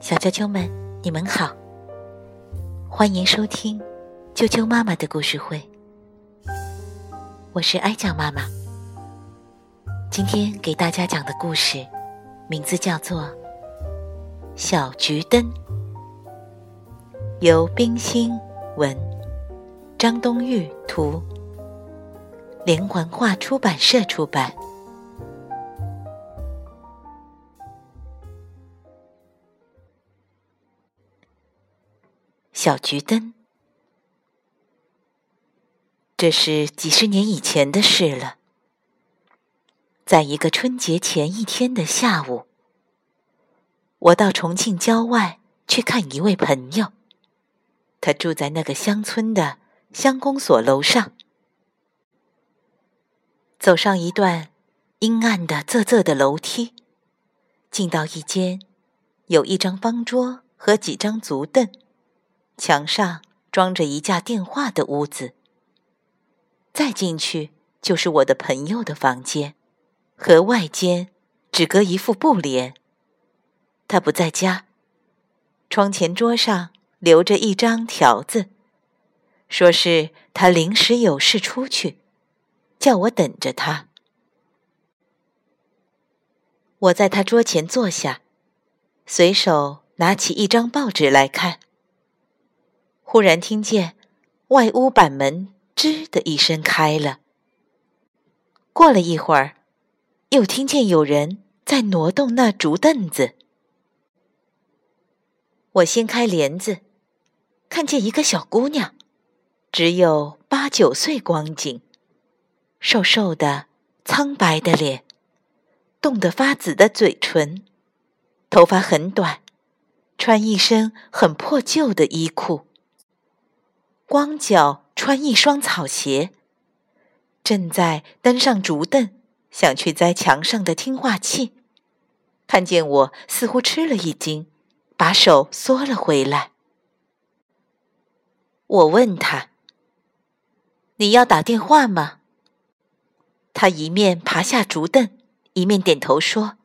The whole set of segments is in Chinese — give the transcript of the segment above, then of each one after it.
小啾啾们，你们好，欢迎收听啾啾妈妈的故事会。我是哀酱妈妈，今天给大家讲的故事名字叫做《小桔灯》，由冰心文、张冬玉图，连环画出版社出版。小桔灯，这是几十年以前的事了。在一个春节前一天的下午，我到重庆郊外去看一位朋友，他住在那个乡村的乡公所楼上。走上一段阴暗的、仄仄的楼梯，进到一间有一张方桌和几张足凳。墙上装着一架电话的屋子，再进去就是我的朋友的房间，和外间只隔一副布帘。他不在家，窗前桌上留着一张条子，说是他临时有事出去，叫我等着他。我在他桌前坐下，随手拿起一张报纸来看。忽然听见外屋板门“吱”的一声开了。过了一会儿，又听见有人在挪动那竹凳子。我掀开帘子，看见一个小姑娘，只有八九岁光景，瘦瘦的、苍白的脸，冻得发紫的嘴唇，头发很短，穿一身很破旧的衣裤。光脚穿一双草鞋，正在登上竹凳，想去摘墙上的听话器，看见我，似乎吃了一惊，把手缩了回来。我问他：“你要打电话吗？”他一面爬下竹凳，一面点头说：“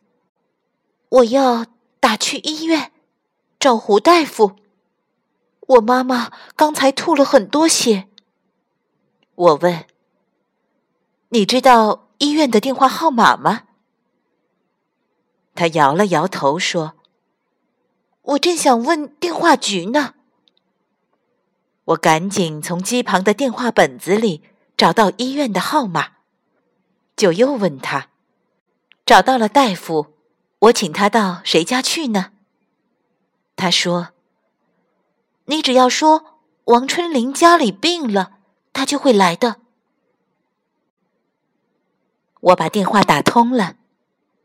我要打去医院，找胡大夫。”我妈妈刚才吐了很多血。我问：“你知道医院的电话号码吗？”他摇了摇头说：“我正想问电话局呢。”我赶紧从机旁的电话本子里找到医院的号码，就又问他：“找到了大夫，我请他到谁家去呢？”他说。你只要说王春林家里病了，他就会来的。我把电话打通了，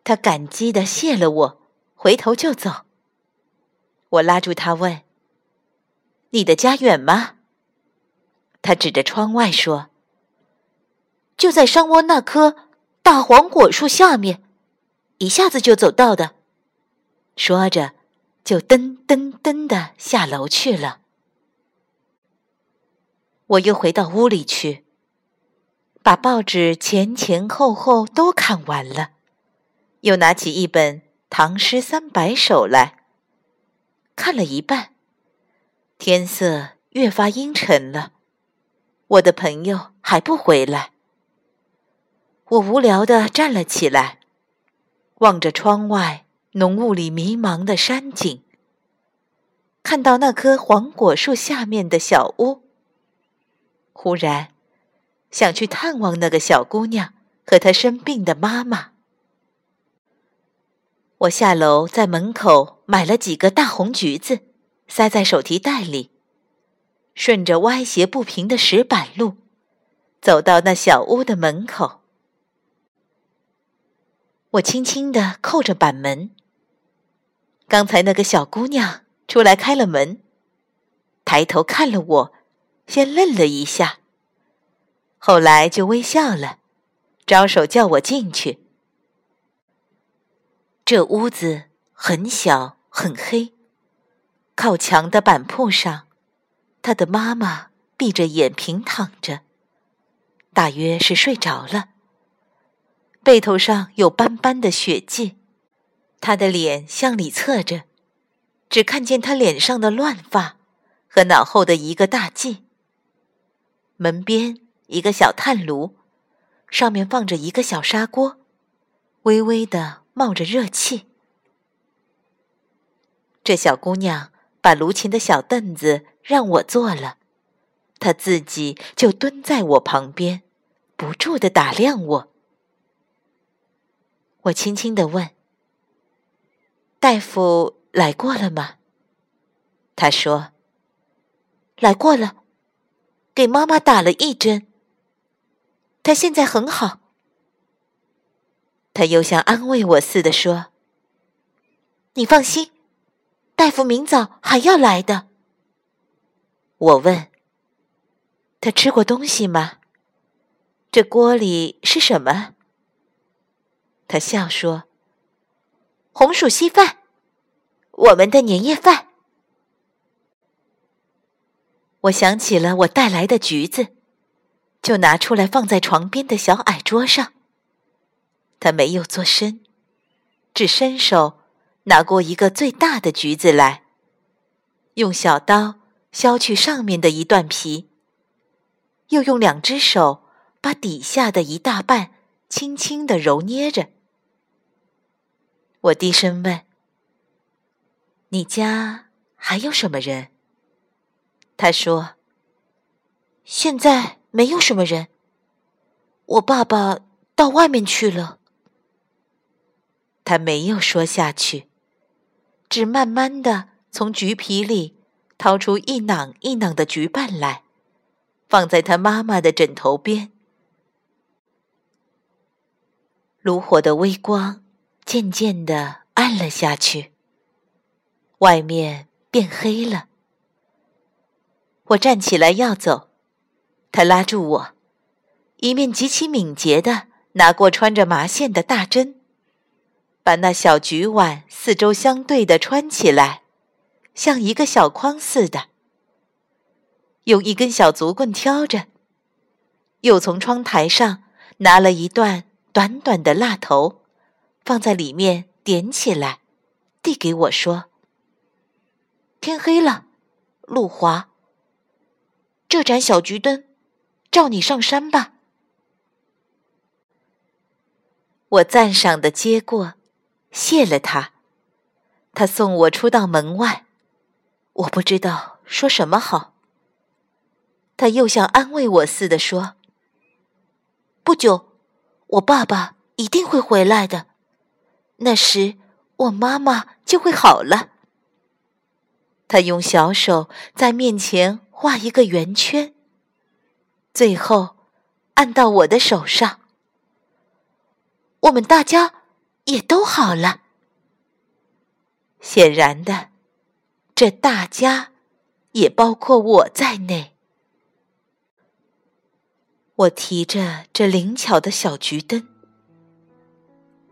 他感激的谢了我，回头就走。我拉住他问：“你的家远吗？”他指着窗外说：“就在山窝那棵大黄果树下面，一下子就走到的。”说着。就噔噔噔的下楼去了。我又回到屋里去，把报纸前前后后都看完了，又拿起一本《唐诗三百首》来看了一半。天色越发阴沉了，我的朋友还不回来。我无聊的站了起来，望着窗外。浓雾里迷茫的山景，看到那棵黄果树下面的小屋，忽然想去探望那个小姑娘和她生病的妈妈。我下楼在门口买了几个大红橘子，塞在手提袋里，顺着歪斜不平的石板路，走到那小屋的门口。我轻轻地扣着板门。刚才那个小姑娘出来开了门，抬头看了我，先愣了一下，后来就微笑了，招手叫我进去。这屋子很小很黑，靠墙的板铺上，她的妈妈闭着眼平躺着，大约是睡着了，背头上有斑斑的血迹。他的脸向里侧着，只看见他脸上的乱发和脑后的一个大髻。门边一个小炭炉，上面放着一个小砂锅，微微的冒着热气。这小姑娘把炉前的小凳子让我坐了，她自己就蹲在我旁边，不住的打量我。我轻轻的问：“大夫来过了吗？”他说：“来过了。”给妈妈打了一针，她现在很好。他又像安慰我似的说：“你放心，大夫明早还要来的。”我问：“他吃过东西吗？这锅里是什么？”他笑说：“红薯稀饭，我们的年夜饭。”我想起了我带来的橘子，就拿出来放在床边的小矮桌上。他没有做声，只伸手拿过一个最大的橘子来，用小刀削去上面的一段皮，又用两只手把底下的一大半轻轻的揉捏着。我低声问：“你家还有什么人？”他说：“现在没有什么人，我爸爸到外面去了。”他没有说下去，只慢慢的从橘皮里掏出一囊一囊的橘瓣来，放在他妈妈的枕头边。炉火的微光渐渐的暗了下去，外面变黑了。我站起来要走，他拉住我，一面极其敏捷的拿过穿着麻线的大针，把那小菊碗四周相对的穿起来，像一个小筐似的，用一根小竹棍挑着，又从窗台上拿了一段短短的蜡头，放在里面点起来，递给我说：“天黑了，路滑。”这盏小桔灯，照你上山吧。我赞赏的接过，谢了他。他送我出到门外，我不知道说什么好。他又像安慰我似的说：“不久，我爸爸一定会回来的，那时我妈妈就会好了。”他用小手在面前。画一个圆圈，最后按到我的手上。我们大家也都好了。显然的，这大家也包括我在内。我提着这灵巧的小桔灯，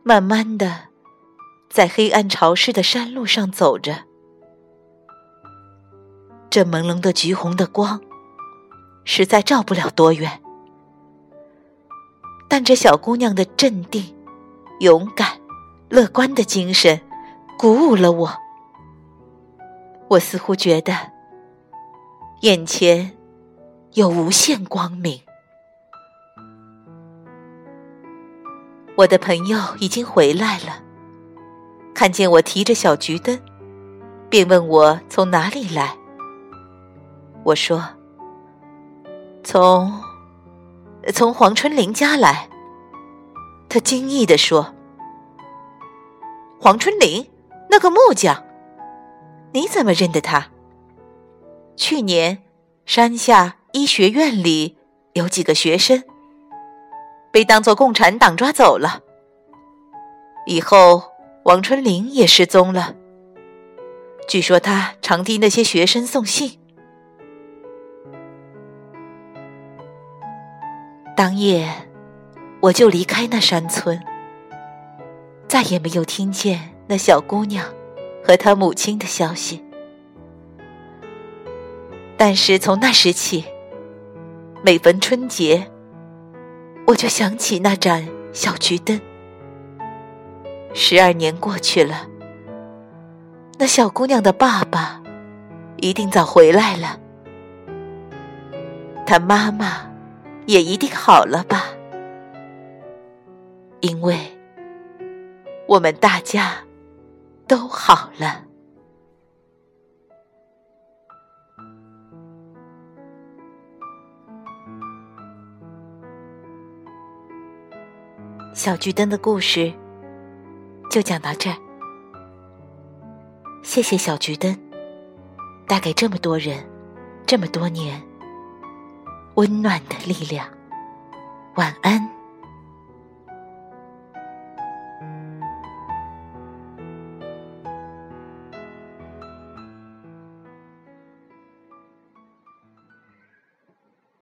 慢慢的在黑暗潮湿的山路上走着。这朦胧的橘红的光，实在照不了多远。但这小姑娘的镇定、勇敢、乐观的精神，鼓舞了我。我似乎觉得，眼前有无限光明。我的朋友已经回来了，看见我提着小桔灯，便问我从哪里来。我说：“从从黄春林家来。”他惊异地说：“黄春林，那个木匠，你怎么认得他？去年山下医学院里有几个学生被当作共产党抓走了，以后王春林也失踪了。据说他常替那些学生送信。”当夜，我就离开那山村，再也没有听见那小姑娘和她母亲的消息。但是从那时起，每逢春节，我就想起那盏小桔灯，十二年过去了，那小姑娘的爸爸一定早回来了，她妈妈也一定好了吧？因为我们大家都好了。小桔灯的故事就讲到这儿。谢谢小桔灯，带给这么多人这么多年温暖的力量。晚安。